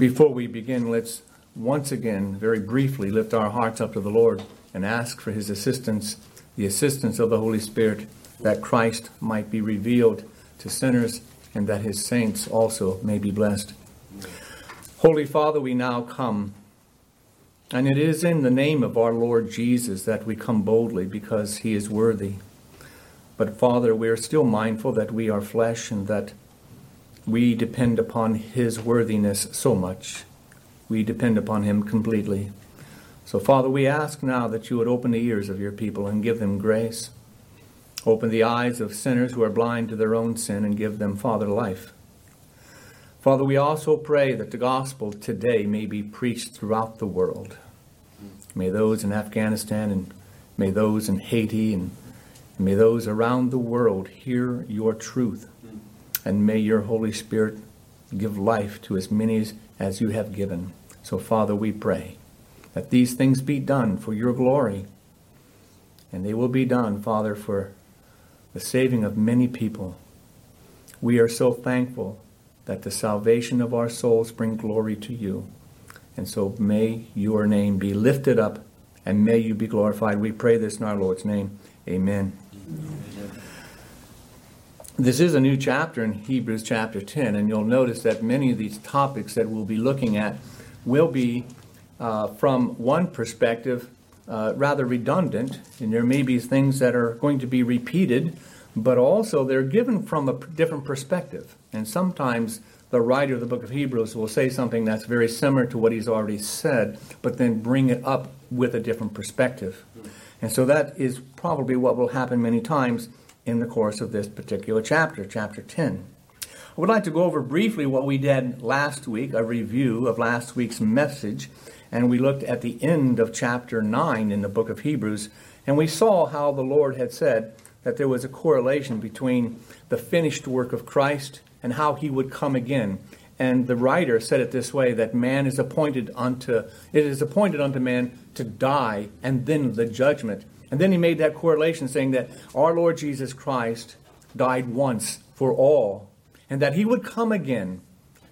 Before we begin, let's once again, very briefly, lift our hearts up to the Lord and ask for his assistance, the assistance of the Holy Spirit, that Christ might be revealed to sinners and that his saints also may be blessed. Holy Father, we now come, and it is in the name of our Lord Jesus that we come boldly because he is worthy. But Father, we are still mindful that we are flesh and that we depend upon his worthiness so much. We depend upon him completely. So, Father, we ask now that you would open the ears of your people and give them grace. Open the eyes of sinners who are blind to their own sin and give them, Father, life. Father, we also pray that the gospel today may be preached throughout the world. May those in Afghanistan and may those in Haiti and may those around the world hear your truth. And may your Holy Spirit give life to as many as you have given. So, Father, we pray that these things be done for your glory. And they will be done, Father, for the saving of many people. We are so thankful that the salvation of our souls bring glory to you. And so may your name be lifted up and may you be glorified. We pray this in our Lord's name. Amen. Amen. This is a new chapter in Hebrews chapter 10, and you'll notice that many of these topics that we'll be looking at will be, uh, from one perspective, uh, rather redundant, and there may be things that are going to be repeated, but also they're given from a different perspective. And sometimes the writer of the book of Hebrews will say something that's very similar to what he's already said, but then bring it up with a different perspective. And so that is probably what will happen many times in the course of this particular chapter, chapter 10. I would like to go over briefly what we did last week, a review of last week's message, and we looked at the end of chapter 9 in the book of Hebrews, and we saw how the Lord had said that there was a correlation between the finished work of Christ and how he would come again. And the writer said it this way that man is appointed unto it is appointed unto man to die and then the judgment. And then he made that correlation saying that our Lord Jesus Christ died once for all and that he would come again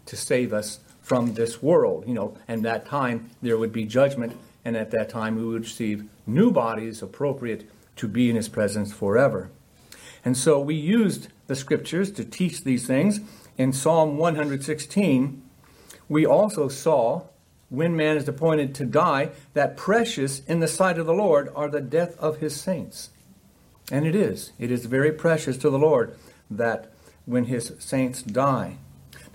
to save us from this world, you know, and that time there would be judgment and at that time we would receive new bodies appropriate to be in his presence forever. And so we used the scriptures to teach these things. In Psalm 116, we also saw when man is appointed to die, that precious in the sight of the Lord are the death of his saints. And it is. It is very precious to the Lord that when his saints die.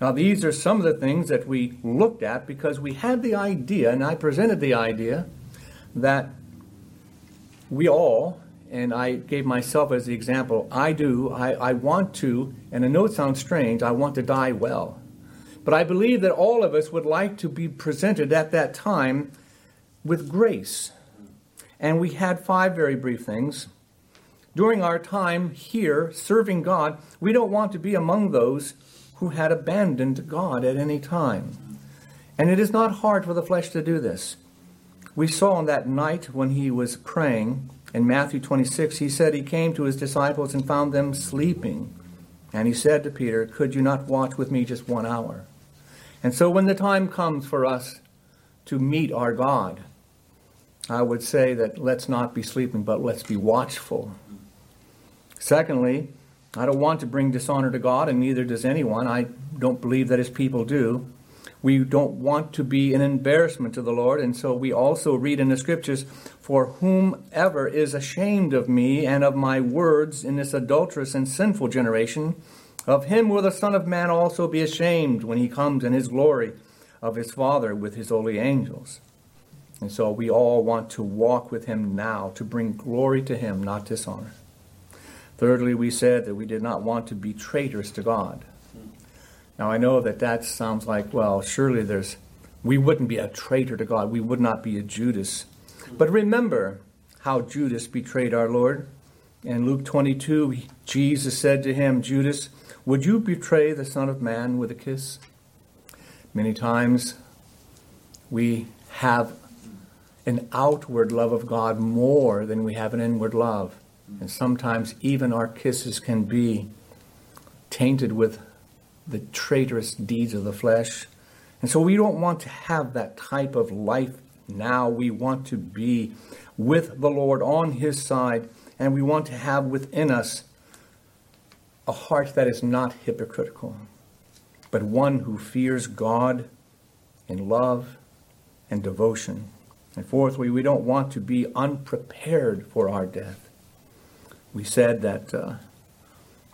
Now, these are some of the things that we looked at because we had the idea, and I presented the idea, that we all, and I gave myself as the example, I do, I, I want to, and I know it sounds strange, I want to die well. But I believe that all of us would like to be presented at that time with grace. And we had five very brief things. During our time here serving God, we don't want to be among those who had abandoned God at any time. And it is not hard for the flesh to do this. We saw on that night when he was praying in Matthew 26, he said he came to his disciples and found them sleeping. And he said to Peter, Could you not watch with me just one hour? And so when the time comes for us to meet our God, I would say that let's not be sleeping, but let's be watchful. Secondly, I don't want to bring dishonor to God, and neither does anyone. I don't believe that his people do. We don't want to be an embarrassment to the Lord, and so we also read in the scriptures, For whomever is ashamed of me and of my words in this adulterous and sinful generation, of him will the Son of Man also be ashamed when he comes in his glory of his Father with his holy angels. And so we all want to walk with him now, to bring glory to him, not dishonor. Thirdly, we said that we did not want to be traitors to God. Now I know that that sounds like, well, surely there's, we wouldn't be a traitor to God. We would not be a Judas. But remember how Judas betrayed our Lord. In Luke 22, Jesus said to him, Judas, would you betray the Son of Man with a kiss? Many times we have an outward love of God more than we have an inward love. And sometimes even our kisses can be tainted with the traitorous deeds of the flesh. And so we don't want to have that type of life now. We want to be with the Lord on His side, and we want to have within us a heart that is not hypocritical, but one who fears God in love and devotion. And fourthly, we don't want to be unprepared for our death. We said that uh,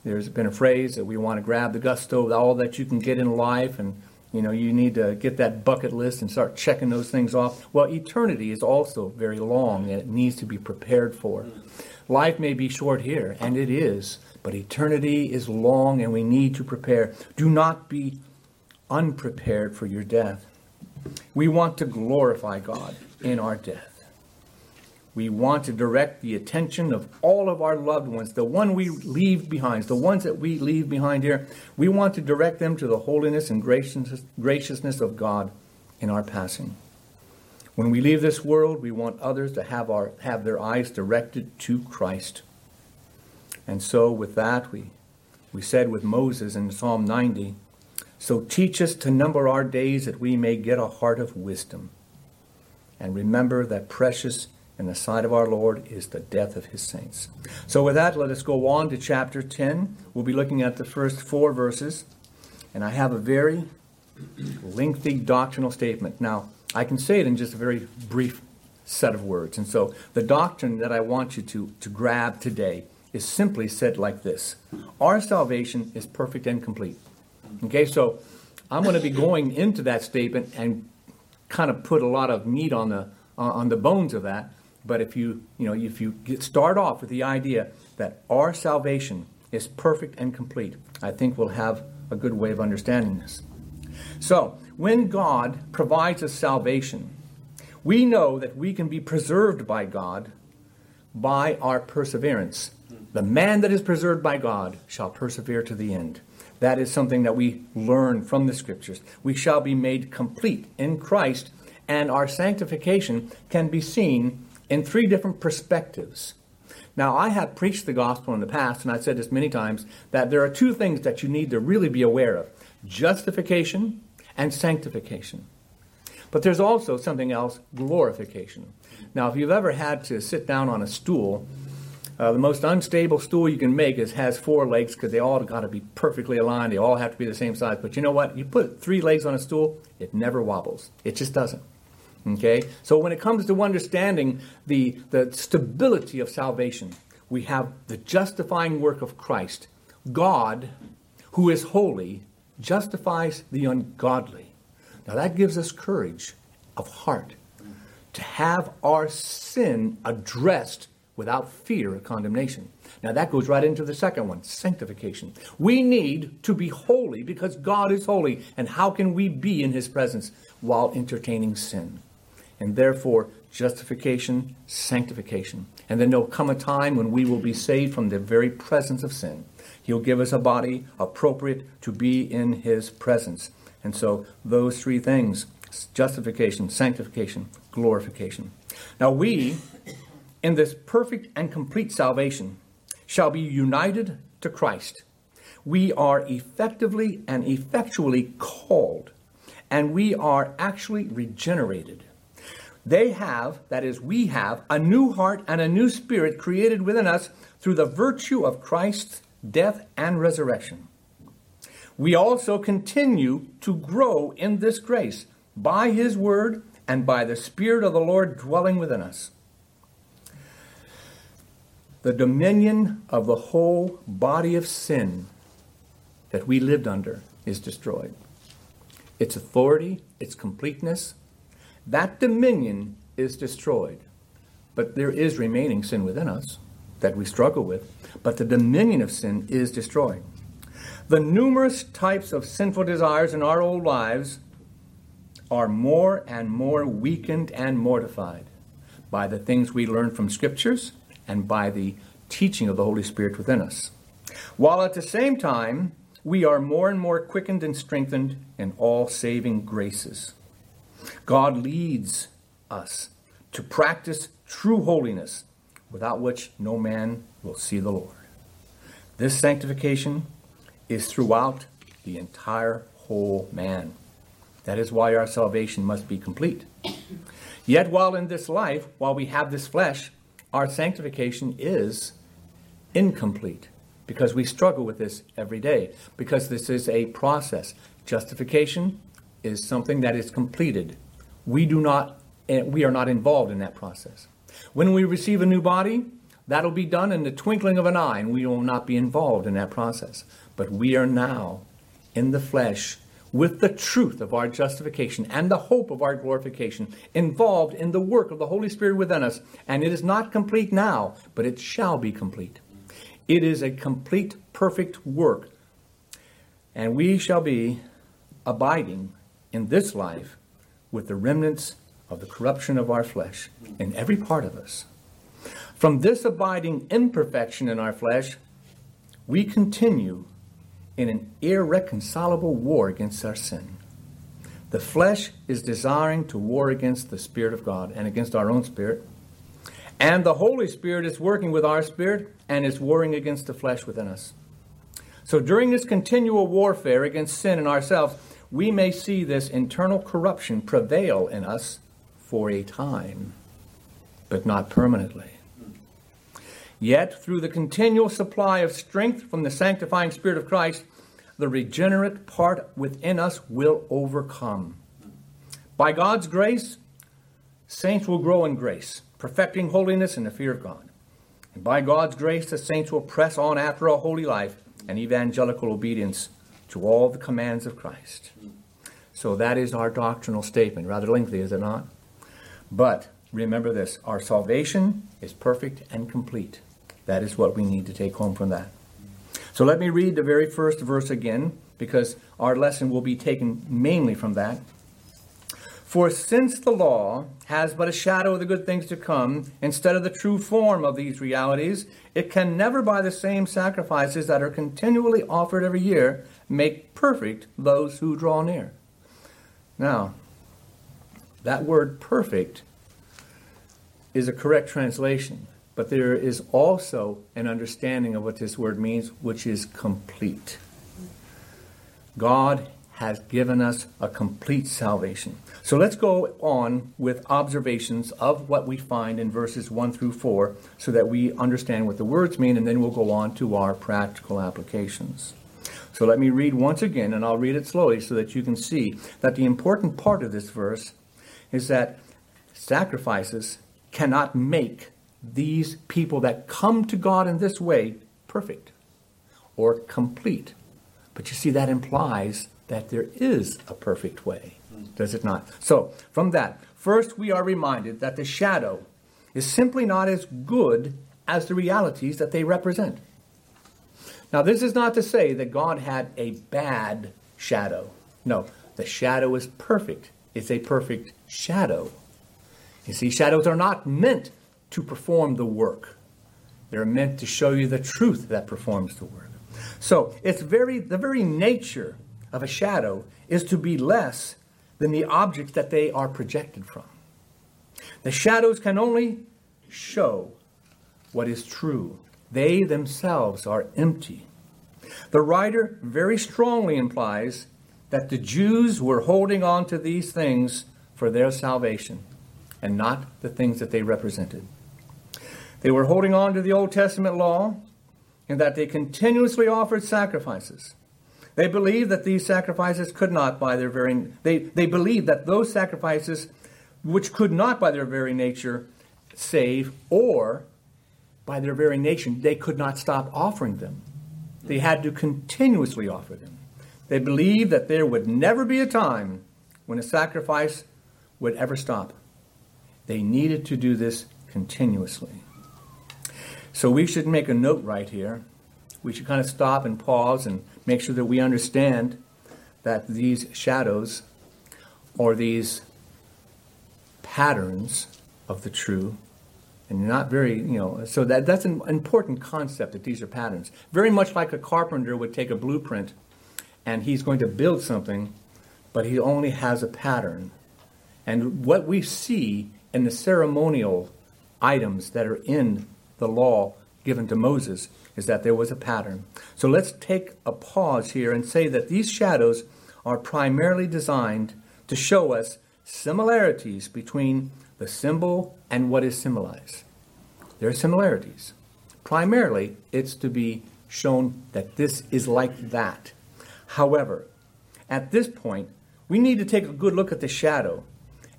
there's been a phrase that we want to grab the gusto of all that you can get in life, and you know you need to get that bucket list and start checking those things off. Well, eternity is also very long, and it needs to be prepared for. Life may be short here, and it is, but eternity is long, and we need to prepare. Do not be unprepared for your death. We want to glorify God in our death. We want to direct the attention of all of our loved ones, the one we leave behind, the ones that we leave behind here. We want to direct them to the holiness and graciousness of God in our passing. When we leave this world, we want others to have, our, have their eyes directed to Christ. And so, with that, we, we said with Moses in Psalm 90 So teach us to number our days that we may get a heart of wisdom and remember that precious in the sight of our Lord is the death of his saints. So, with that, let us go on to chapter 10. We'll be looking at the first four verses, and I have a very lengthy doctrinal statement. Now, I can say it in just a very brief set of words. And so, the doctrine that I want you to, to grab today is simply said like this Our salvation is perfect and complete. Okay, so I'm going to be going into that statement and kind of put a lot of meat on the on the bones of that. But if you you know if you get, start off with the idea that our salvation is perfect and complete, I think we'll have a good way of understanding this. So when God provides us salvation, we know that we can be preserved by God by our perseverance. The man that is preserved by God shall persevere to the end. That is something that we learn from the scriptures. We shall be made complete in Christ, and our sanctification can be seen in three different perspectives. Now, I have preached the gospel in the past, and I've said this many times, that there are two things that you need to really be aware of justification and sanctification. But there's also something else glorification. Now, if you've ever had to sit down on a stool uh, the most unstable stool you can make is has four legs because they all got to be perfectly aligned. They all have to be the same size. But you know what? You put three legs on a stool, it never wobbles. It just doesn't. Okay? So when it comes to understanding the, the stability of salvation, we have the justifying work of Christ. God, who is holy, justifies the ungodly. Now that gives us courage of heart to have our sin addressed without fear of condemnation. Now that goes right into the second one sanctification. We need to be holy because God is holy. And how can we be in his presence while entertaining sin? And therefore, justification, sanctification. And then there'll come a time when we will be saved from the very presence of sin. He'll give us a body appropriate to be in his presence. And so, those three things justification, sanctification, glorification. Now, we in this perfect and complete salvation shall be united to Christ. We are effectively and effectually called, and we are actually regenerated. They have, that is, we have, a new heart and a new spirit created within us through the virtue of Christ's death and resurrection. We also continue to grow in this grace by His Word and by the Spirit of the Lord dwelling within us the dominion of the whole body of sin that we lived under is destroyed. Its authority, its completeness, that dominion is destroyed. But there is remaining sin within us that we struggle with, but the dominion of sin is destroyed. The numerous types of sinful desires in our old lives are more and more weakened and mortified by the things we learn from scriptures and by the teaching of the Holy Spirit within us. While at the same time, we are more and more quickened and strengthened in all saving graces. God leads us to practice true holiness, without which no man will see the Lord. This sanctification is throughout the entire whole man. That is why our salvation must be complete. Yet, while in this life, while we have this flesh, our sanctification is incomplete because we struggle with this every day, because this is a process. Justification is something that is completed. We do not eh, we are not involved in that process. When we receive a new body, that'll be done in the twinkling of an eye, and we will not be involved in that process. But we are now in the flesh with the truth of our justification and the hope of our glorification involved in the work of the Holy Spirit within us. And it is not complete now, but it shall be complete. It is a complete, perfect work. And we shall be abiding in this life with the remnants of the corruption of our flesh in every part of us. From this abiding imperfection in our flesh, we continue in an irreconcilable war against our sin. The flesh is desiring to war against the Spirit of God and against our own spirit. And the Holy Spirit is working with our spirit and is warring against the flesh within us. So during this continual warfare against sin in ourselves, we may see this internal corruption prevail in us for a time, but not permanently. Yet, through the continual supply of strength from the sanctifying Spirit of Christ, the regenerate part within us will overcome. By God's grace, saints will grow in grace, perfecting holiness in the fear of God. And by God's grace, the saints will press on after a holy life and evangelical obedience to all the commands of Christ. So that is our doctrinal statement. Rather lengthy, is it not? But remember this our salvation is perfect and complete. That is what we need to take home from that. So let me read the very first verse again, because our lesson will be taken mainly from that. For since the law has but a shadow of the good things to come, instead of the true form of these realities, it can never, by the same sacrifices that are continually offered every year, make perfect those who draw near. Now, that word perfect is a correct translation. But there is also an understanding of what this word means, which is complete. God has given us a complete salvation. So let's go on with observations of what we find in verses 1 through 4 so that we understand what the words mean, and then we'll go on to our practical applications. So let me read once again, and I'll read it slowly so that you can see that the important part of this verse is that sacrifices cannot make these people that come to God in this way perfect or complete. But you see, that implies that there is a perfect way, does it not? So, from that, first we are reminded that the shadow is simply not as good as the realities that they represent. Now, this is not to say that God had a bad shadow. No, the shadow is perfect. It's a perfect shadow. You see, shadows are not meant to perform the work. They're meant to show you the truth that performs the work. So it's very the very nature of a shadow is to be less than the objects that they are projected from. The shadows can only show what is true. They themselves are empty. The writer very strongly implies that the Jews were holding on to these things for their salvation and not the things that they represented. They were holding on to the Old Testament law in that they continuously offered sacrifices. They believed that these sacrifices could not, by their very they, they believed that those sacrifices, which could not by their very nature save, or by their very nature, they could not stop offering them. They had to continuously offer them. They believed that there would never be a time when a sacrifice would ever stop. They needed to do this continuously. So we should make a note right here. We should kind of stop and pause and make sure that we understand that these shadows or these patterns of the true and not very you know so that that's an important concept that these are patterns very much like a carpenter would take a blueprint and he's going to build something but he only has a pattern and what we see in the ceremonial items that are in the law given to Moses is that there was a pattern. So let's take a pause here and say that these shadows are primarily designed to show us similarities between the symbol and what is symbolized. There are similarities. Primarily, it's to be shown that this is like that. However, at this point, we need to take a good look at the shadow.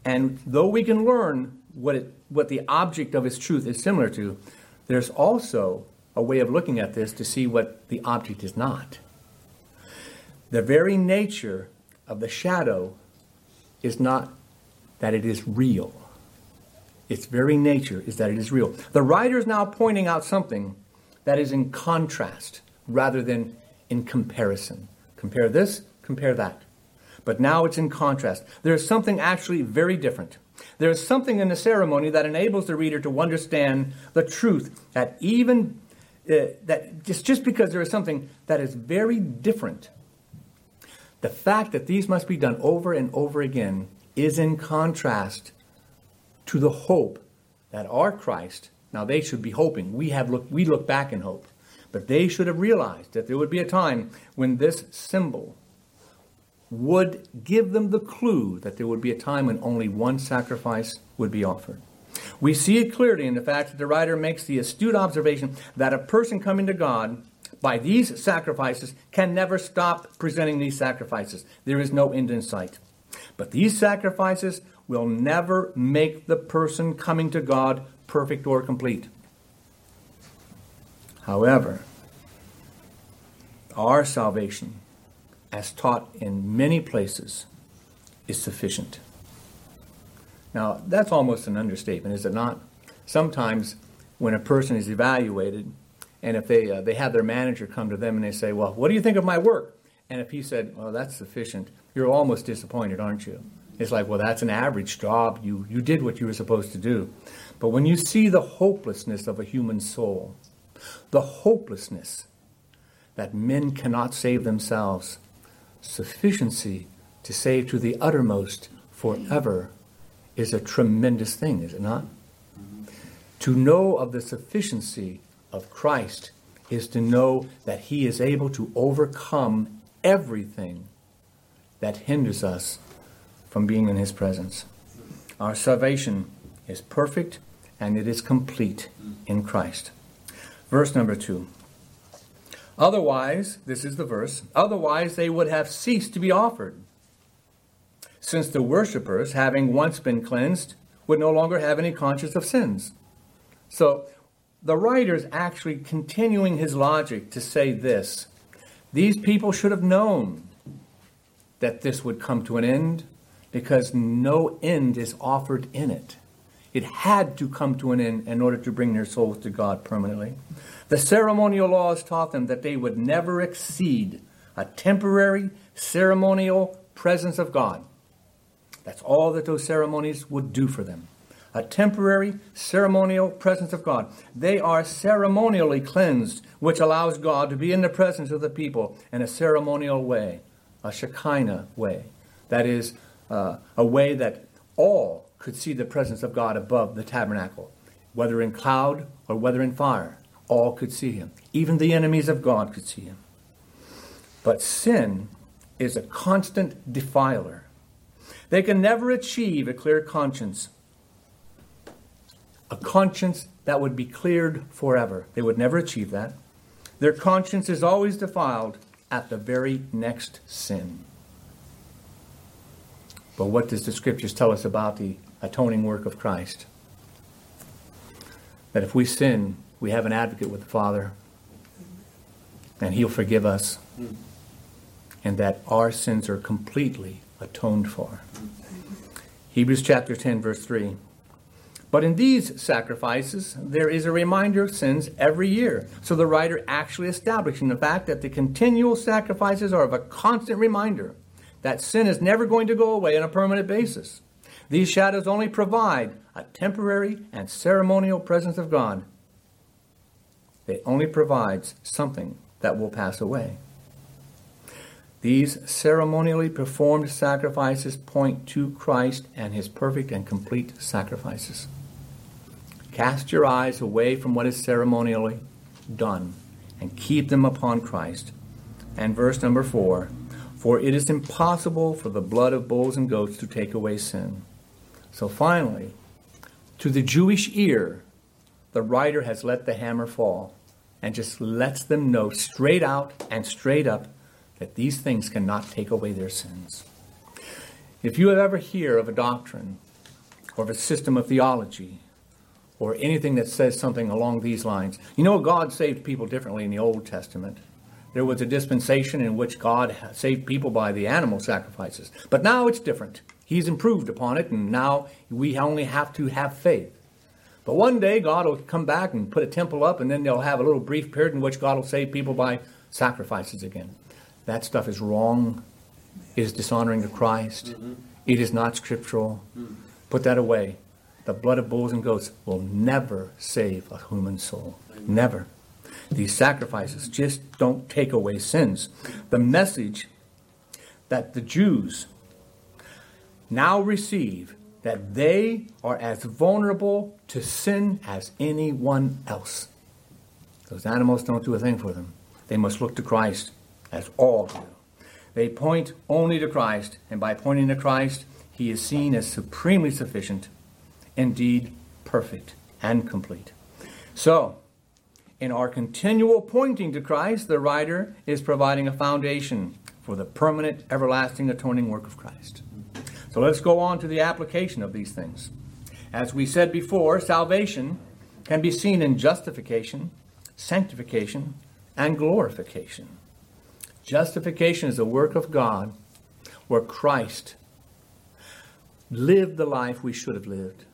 And though we can learn what, it, what the object of its truth is similar to, there's also a way of looking at this to see what the object is not. The very nature of the shadow is not that it is real. Its very nature is that it is real. The writer is now pointing out something that is in contrast rather than in comparison. Compare this, compare that. But now it's in contrast. There is something actually very different. There is something in the ceremony that enables the reader to understand the truth that even uh, that just, just because there is something that is very different, the fact that these must be done over and over again is in contrast to the hope that our Christ, now they should be hoping, we have look, we look back in hope, but they should have realized that there would be a time when this symbol would give them the clue that there would be a time when only one sacrifice would be offered. We see it clearly in the fact that the writer makes the astute observation that a person coming to God by these sacrifices can never stop presenting these sacrifices. There is no end in sight. But these sacrifices will never make the person coming to God perfect or complete. However, our salvation as taught in many places, is sufficient. Now, that's almost an understatement, is it not? Sometimes when a person is evaluated, and if they, uh, they have their manager come to them and they say, Well, what do you think of my work? And if he said, Well, that's sufficient, you're almost disappointed, aren't you? It's like, Well, that's an average job. You, you did what you were supposed to do. But when you see the hopelessness of a human soul, the hopelessness that men cannot save themselves, sufficiency to save to the uttermost forever is a tremendous thing, is it not? To know of the sufficiency of Christ is to know that He is able to overcome everything that hinders us from being in His presence. Our salvation is perfect and it is complete in Christ. Verse number two. Otherwise, this is the verse, otherwise they would have ceased to be offered. Since the worshippers, having once been cleansed, would no longer have any conscience of sins. So the writer is actually continuing his logic to say this these people should have known that this would come to an end because no end is offered in it. It had to come to an end in order to bring their souls to God permanently. The ceremonial laws taught them that they would never exceed a temporary ceremonial presence of God. That's all that those ceremonies would do for them. A temporary ceremonial presence of God. They are ceremonially cleansed, which allows God to be in the presence of the people in a ceremonial way, a Shekinah way. That is, uh, a way that all could see the presence of God above the tabernacle, whether in cloud or whether in fire all could see him. Even the enemies of God could see him. But sin is a constant defiler. They can never achieve a clear conscience, a conscience that would be cleared forever. They would never achieve that. Their conscience is always defiled at the very next sin. But what does the scriptures tell us about the atoning work of Christ? That if we sin, we have an advocate with the Father, and He'll forgive us, and that our sins are completely atoned for. Hebrews chapter 10, verse 3. But in these sacrifices, there is a reminder of sins every year. So the writer actually establishing the fact that the continual sacrifices are of a constant reminder that sin is never going to go away on a permanent basis. These shadows only provide a temporary and ceremonial presence of God it only provides something that will pass away. These ceremonially performed sacrifices point to Christ and his perfect and complete sacrifices. Cast your eyes away from what is ceremonially done and keep them upon Christ. And verse number four For it is impossible for the blood of bulls and goats to take away sin. So finally, to the Jewish ear, the writer has let the hammer fall and just lets them know straight out and straight up that these things cannot take away their sins. If you ever hear of a doctrine or of a system of theology or anything that says something along these lines, you know God saved people differently in the Old Testament. There was a dispensation in which God saved people by the animal sacrifices. But now it's different. He's improved upon it, and now we only have to have faith. But one day God will come back and put a temple up, and then they'll have a little brief period in which God will save people by sacrifices again. That stuff is wrong. It is dishonoring to Christ. Mm-hmm. It is not scriptural. Mm. Put that away. The blood of bulls and goats will never save a human soul. Never. These sacrifices just don't take away sins. The message that the Jews now receive that they are as vulnerable to sin as anyone else. Those animals don't do a thing for them. They must look to Christ, as all do. They point only to Christ, and by pointing to Christ, he is seen as supremely sufficient, indeed perfect and complete. So, in our continual pointing to Christ, the writer is providing a foundation for the permanent, everlasting atoning work of Christ. So let's go on to the application of these things. As we said before, salvation can be seen in justification, sanctification, and glorification. Justification is a work of God where Christ lived the life we should have lived,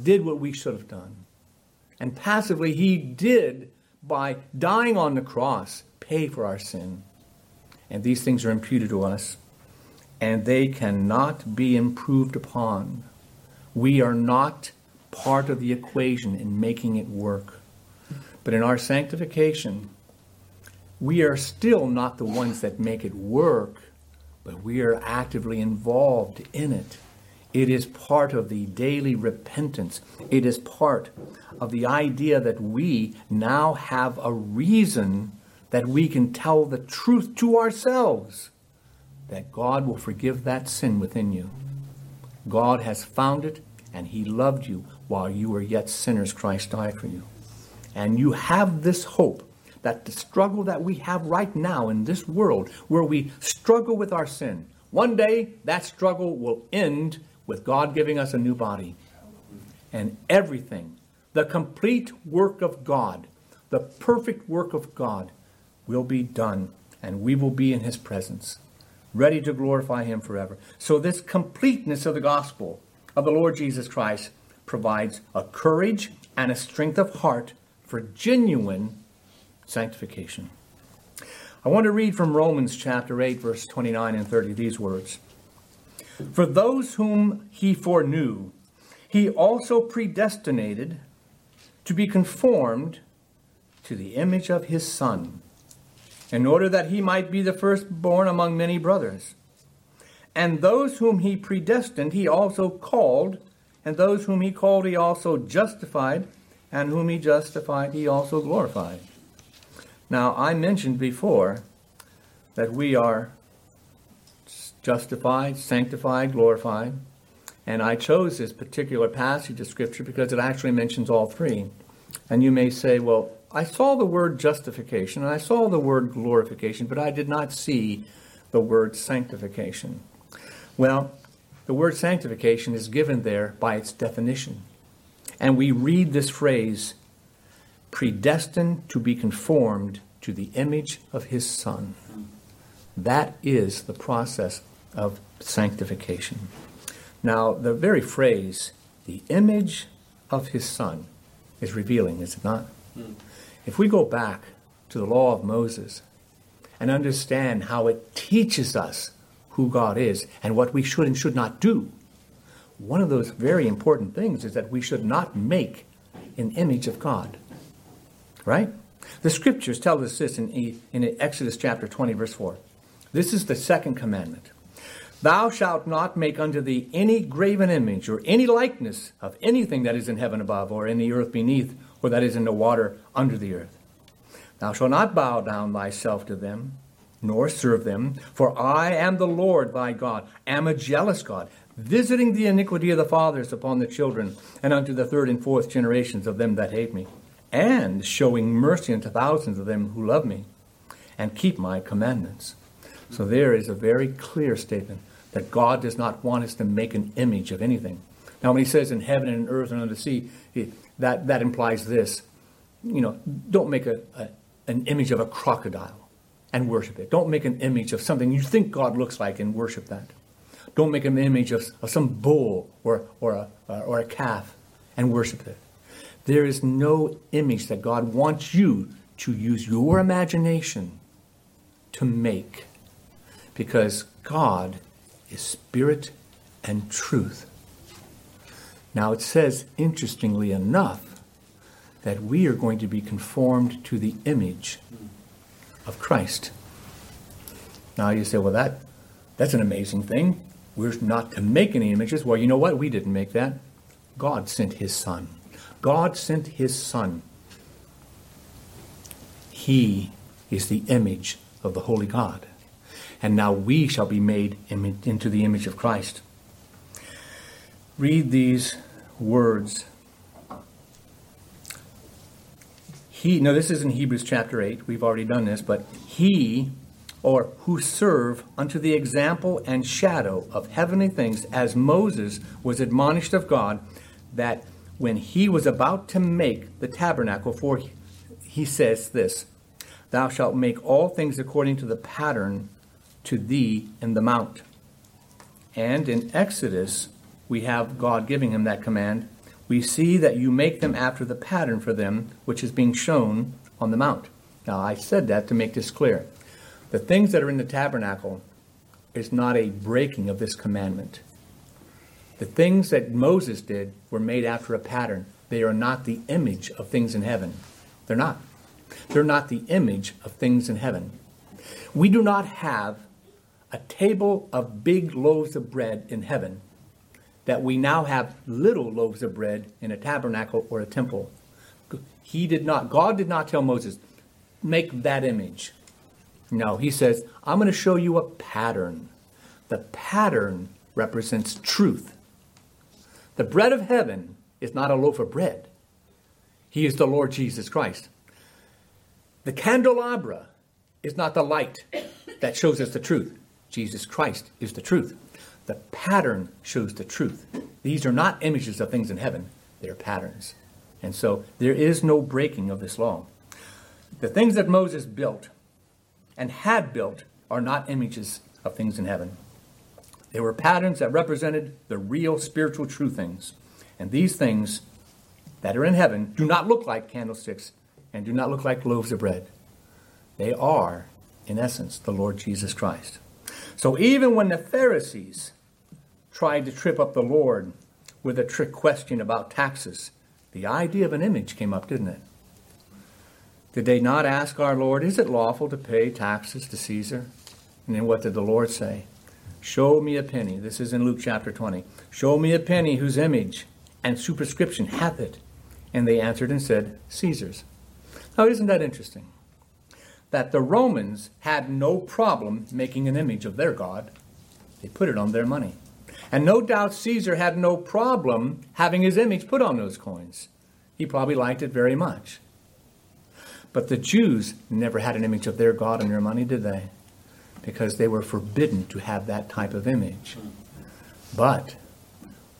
did what we should have done. And passively, he did by dying on the cross, pay for our sin. And these things are imputed to us, and they cannot be improved upon. We are not part of the equation in making it work. But in our sanctification, we are still not the ones that make it work, but we are actively involved in it. It is part of the daily repentance. It is part of the idea that we now have a reason that we can tell the truth to ourselves that God will forgive that sin within you. God has found it, and He loved you while you were yet sinners. Christ died for you. And you have this hope that the struggle that we have right now in this world, where we struggle with our sin, one day that struggle will end with God giving us a new body. And everything, the complete work of God, the perfect work of God, will be done, and we will be in His presence, ready to glorify Him forever. So, this completeness of the gospel of the Lord Jesus Christ provides a courage and a strength of heart for genuine sanctification. I want to read from Romans chapter 8, verse 29 and 30 these words. For those whom he foreknew, he also predestinated to be conformed to the image of his Son, in order that he might be the firstborn among many brothers. And those whom he predestined, he also called, and those whom he called, he also justified, and whom he justified, he also glorified. Now, I mentioned before that we are justified, sanctified, glorified. And I chose this particular passage of Scripture because it actually mentions all three. And you may say, well, I saw the word justification and I saw the word glorification, but I did not see the word sanctification. Well, the word sanctification is given there by its definition. And we read this phrase, predestined to be conformed to the image of his Son. That is the process of sanctification. Now, the very phrase, the image of his son, is revealing, is it not? Mm. If we go back to the law of Moses and understand how it teaches us who God is and what we should and should not do, one of those very important things is that we should not make an image of God. Right? The scriptures tell us this in, in Exodus chapter 20, verse 4. This is the second commandment. Thou shalt not make unto thee any graven image or any likeness of anything that is in heaven above, or in the earth beneath, or that is in the water under the earth. Thou shalt not bow down thyself to them, nor serve them, for I am the Lord thy God, am a jealous God, visiting the iniquity of the fathers upon the children, and unto the third and fourth generations of them that hate me, and showing mercy unto thousands of them who love me, and keep my commandments. So there is a very clear statement that God does not want us to make an image of anything. Now, when he says in heaven and in earth and on the sea, that, that implies this. You know, don't make a, a, an image of a crocodile and worship it. Don't make an image of something you think God looks like and worship that. Don't make an image of, of some bull or, or, a, uh, or a calf and worship it. There is no image that God wants you to use your imagination to make because God is spirit and truth. Now it says, interestingly enough, that we are going to be conformed to the image of Christ. Now you say, well, that, that's an amazing thing. We're not to make any images. Well, you know what? We didn't make that. God sent his Son. God sent his Son. He is the image of the Holy God and now we shall be made into the image of Christ. Read these words. He, no, this is in Hebrews chapter 8. We've already done this, but he, or who serve unto the example and shadow of heavenly things, as Moses was admonished of God, that when he was about to make the tabernacle, for he says this, Thou shalt make all things according to the pattern to thee in the mount. And in Exodus, we have God giving him that command. We see that you make them after the pattern for them, which is being shown on the mount. Now, I said that to make this clear. The things that are in the tabernacle is not a breaking of this commandment. The things that Moses did were made after a pattern. They are not the image of things in heaven. They're not. They're not the image of things in heaven. We do not have a table of big loaves of bread in heaven that we now have little loaves of bread in a tabernacle or a temple. He did not, God did not tell Moses, make that image. No, he says, I'm going to show you a pattern. The pattern represents truth. The bread of heaven is not a loaf of bread, he is the Lord Jesus Christ. The candelabra is not the light that shows us the truth. Jesus Christ is the truth. The pattern shows the truth. These are not images of things in heaven, they are patterns. And so there is no breaking of this law. The things that Moses built and had built are not images of things in heaven. They were patterns that represented the real spiritual true things. And these things that are in heaven do not look like candlesticks and do not look like loaves of bread. They are, in essence, the Lord Jesus Christ. So even when the Pharisees tried to trip up the Lord with a trick question about taxes, the idea of an image came up, didn't it? Did they not ask our Lord, Is it lawful to pay taxes to Caesar? And then what did the Lord say? Show me a penny. This is in Luke chapter 20. Show me a penny whose image and superscription hath it. And they answered and said, Caesar's. Now, isn't that interesting? that the Romans had no problem making an image of their God. They put it on their money. And no doubt Caesar had no problem having his image put on those coins. He probably liked it very much. But the Jews never had an image of their God on their money, did they? Because they were forbidden to have that type of image. But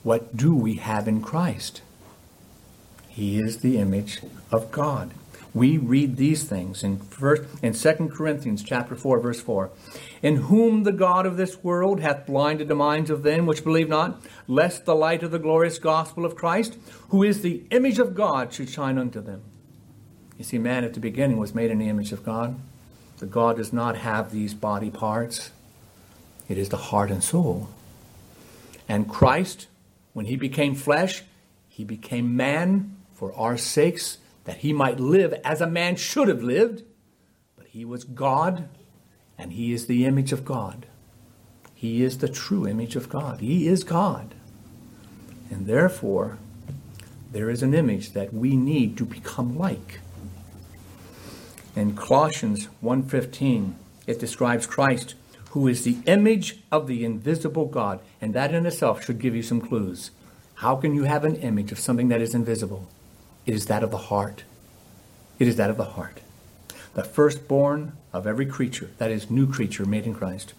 what do we have in Christ? He is the image of God we read these things in first in 2 Corinthians chapter 4 verse 4 in whom the god of this world hath blinded the minds of them which believe not lest the light of the glorious gospel of Christ who is the image of God should shine unto them. You see man at the beginning was made in the image of God. The God does not have these body parts. It is the heart and soul. And Christ when he became flesh he became man for our sakes that he might live as a man should have lived. But he was God, and he is the image of God. He is the true image of God. He is God. And therefore, there is an image that we need to become like. In Colossians 1:15, it describes Christ, who is the image of the invisible God. And that in itself should give you some clues. How can you have an image of something that is invisible? It is that of the heart. It is that of the heart. The firstborn of every creature, that is, new creature made in Christ.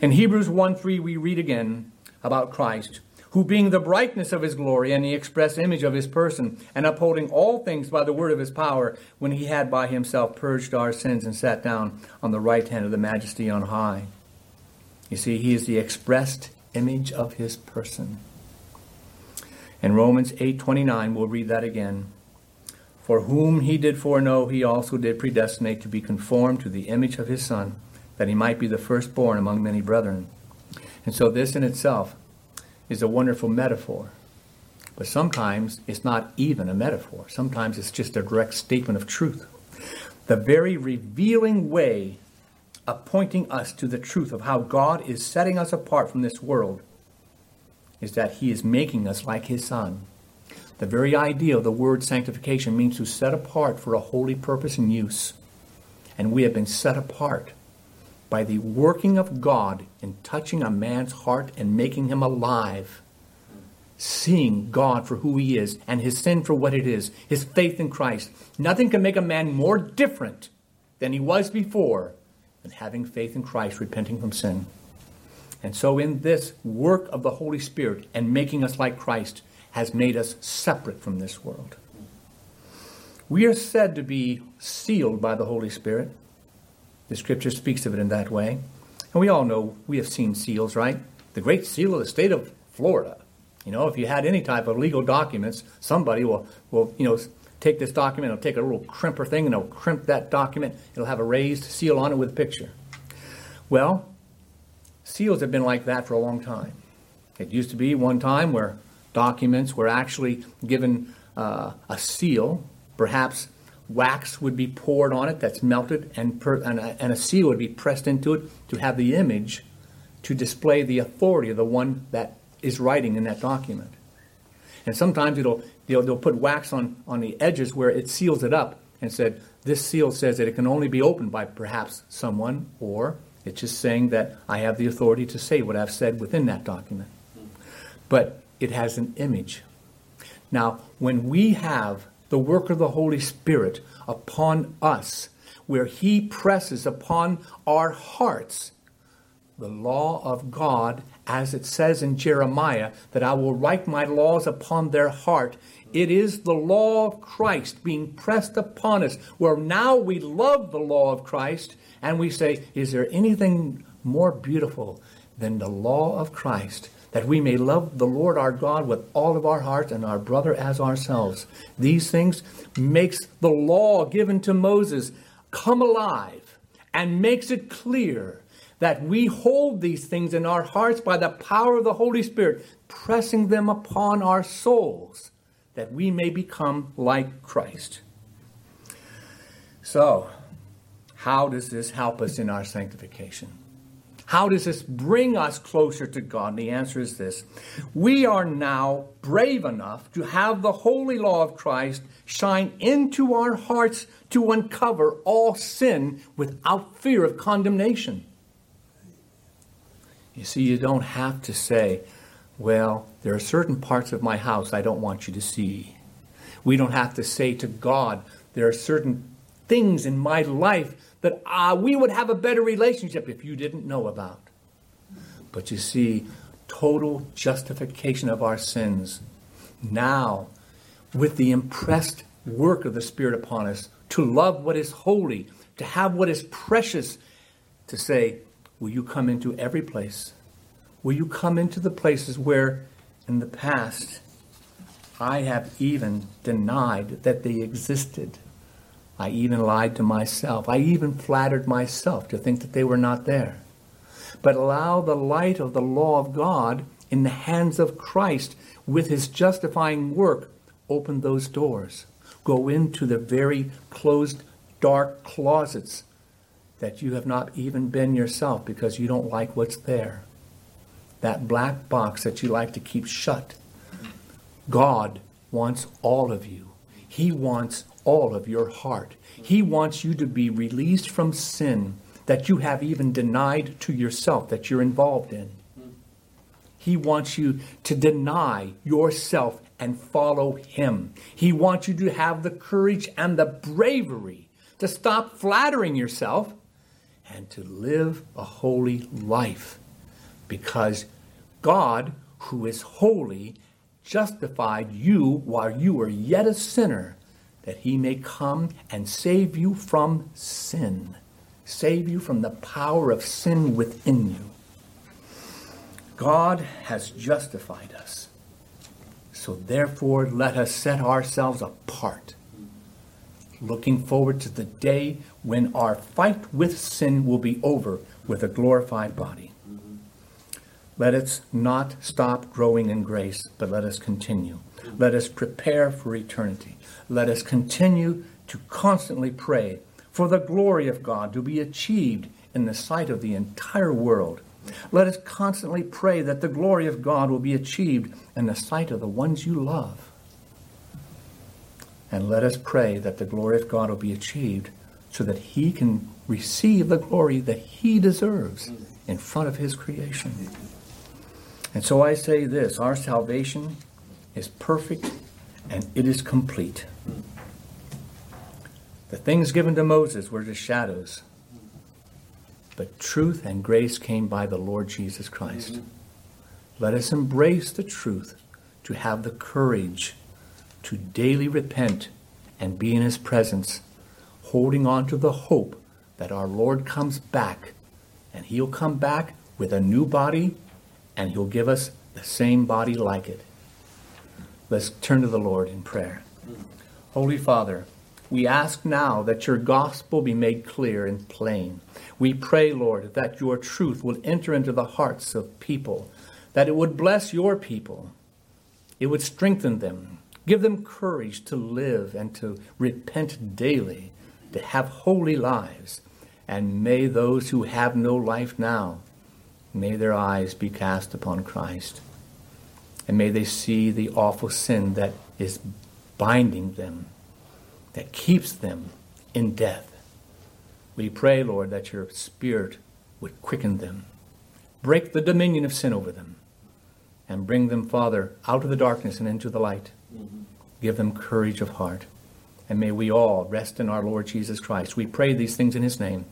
In Hebrews 1 3, we read again about Christ, who being the brightness of his glory and the express image of his person, and upholding all things by the word of his power, when he had by himself purged our sins and sat down on the right hand of the majesty on high. You see, he is the expressed image of his person. In Romans 8:29 we'll read that again. For whom he did foreknow he also did predestinate to be conformed to the image of his son that he might be the firstborn among many brethren. And so this in itself is a wonderful metaphor. But sometimes it's not even a metaphor. Sometimes it's just a direct statement of truth. The very revealing way of pointing us to the truth of how God is setting us apart from this world is that he is making us like his son. The very idea of the word sanctification means to set apart for a holy purpose and use. And we have been set apart by the working of God in touching a man's heart and making him alive, seeing God for who he is and his sin for what it is, his faith in Christ. Nothing can make a man more different than he was before than having faith in Christ, repenting from sin. And so, in this work of the Holy Spirit and making us like Christ, has made us separate from this world. We are said to be sealed by the Holy Spirit. The scripture speaks of it in that way. And we all know we have seen seals, right? The Great Seal of the state of Florida. You know, if you had any type of legal documents, somebody will, will you know, take this document, it'll take a little crimper thing, and it'll crimp that document. It'll have a raised seal on it with a picture. Well, seals have been like that for a long time. It used to be one time where documents were actually given uh, a seal, perhaps wax would be poured on it that's melted, and, per, and, a, and a seal would be pressed into it to have the image to display the authority of the one that is writing in that document. And sometimes it'll, they'll, they'll put wax on, on the edges where it seals it up and said, this seal says that it can only be opened by perhaps someone, or it's just saying that I have the authority to say what I've said within that document. But it has an image. Now, when we have the work of the Holy Spirit upon us, where He presses upon our hearts the law of God, as it says in Jeremiah, that I will write my laws upon their heart. It is the law of Christ being pressed upon us, where now we love the law of Christ and we say, Is there anything more beautiful than the law of Christ? that we may love the Lord our God with all of our heart and our brother as ourselves. These things makes the law given to Moses come alive and makes it clear that we hold these things in our hearts by the power of the Holy Spirit, pressing them upon our souls that we may become like Christ. So, how does this help us in our sanctification? How does this bring us closer to God? And the answer is this We are now brave enough to have the holy law of Christ shine into our hearts to uncover all sin without fear of condemnation. You see, you don't have to say, Well, there are certain parts of my house I don't want you to see. We don't have to say to God, There are certain things in my life that uh, we would have a better relationship if you didn't know about. But you see, total justification of our sins now, with the impressed work of the Spirit upon us, to love what is holy, to have what is precious, to say, Will you come into every place? Will you come into the places where in the past I have even denied that they existed? I even lied to myself. I even flattered myself to think that they were not there. But allow the light of the law of God in the hands of Christ with his justifying work open those doors. Go into the very closed, dark closets that you have not even been yourself because you don't like what's there. That black box that you like to keep shut. God wants all of you. He wants all of your heart. He wants you to be released from sin that you have even denied to yourself that you're involved in. He wants you to deny yourself and follow Him. He wants you to have the courage and the bravery to stop flattering yourself and to live a holy life because God, who is holy, justified you while you were yet a sinner, that he may come and save you from sin, save you from the power of sin within you. God has justified us. So therefore, let us set ourselves apart, looking forward to the day when our fight with sin will be over with a glorified body. Let us not stop growing in grace, but let us continue. Let us prepare for eternity. Let us continue to constantly pray for the glory of God to be achieved in the sight of the entire world. Let us constantly pray that the glory of God will be achieved in the sight of the ones you love. And let us pray that the glory of God will be achieved so that he can receive the glory that he deserves in front of his creation. And so I say this our salvation is perfect and it is complete. The things given to Moses were just shadows, but truth and grace came by the Lord Jesus Christ. Mm-hmm. Let us embrace the truth to have the courage to daily repent and be in his presence, holding on to the hope that our Lord comes back and he'll come back with a new body and He'll give us the same body like it. Let's turn to the Lord in prayer. Holy Father, we ask now that your gospel be made clear and plain. We pray, Lord, that your truth will enter into the hearts of people, that it would bless your people, it would strengthen them, give them courage to live and to repent daily, to have holy lives. And may those who have no life now May their eyes be cast upon Christ. And may they see the awful sin that is binding them, that keeps them in death. We pray, Lord, that your Spirit would quicken them, break the dominion of sin over them, and bring them, Father, out of the darkness and into the light. Mm-hmm. Give them courage of heart. And may we all rest in our Lord Jesus Christ. We pray these things in his name.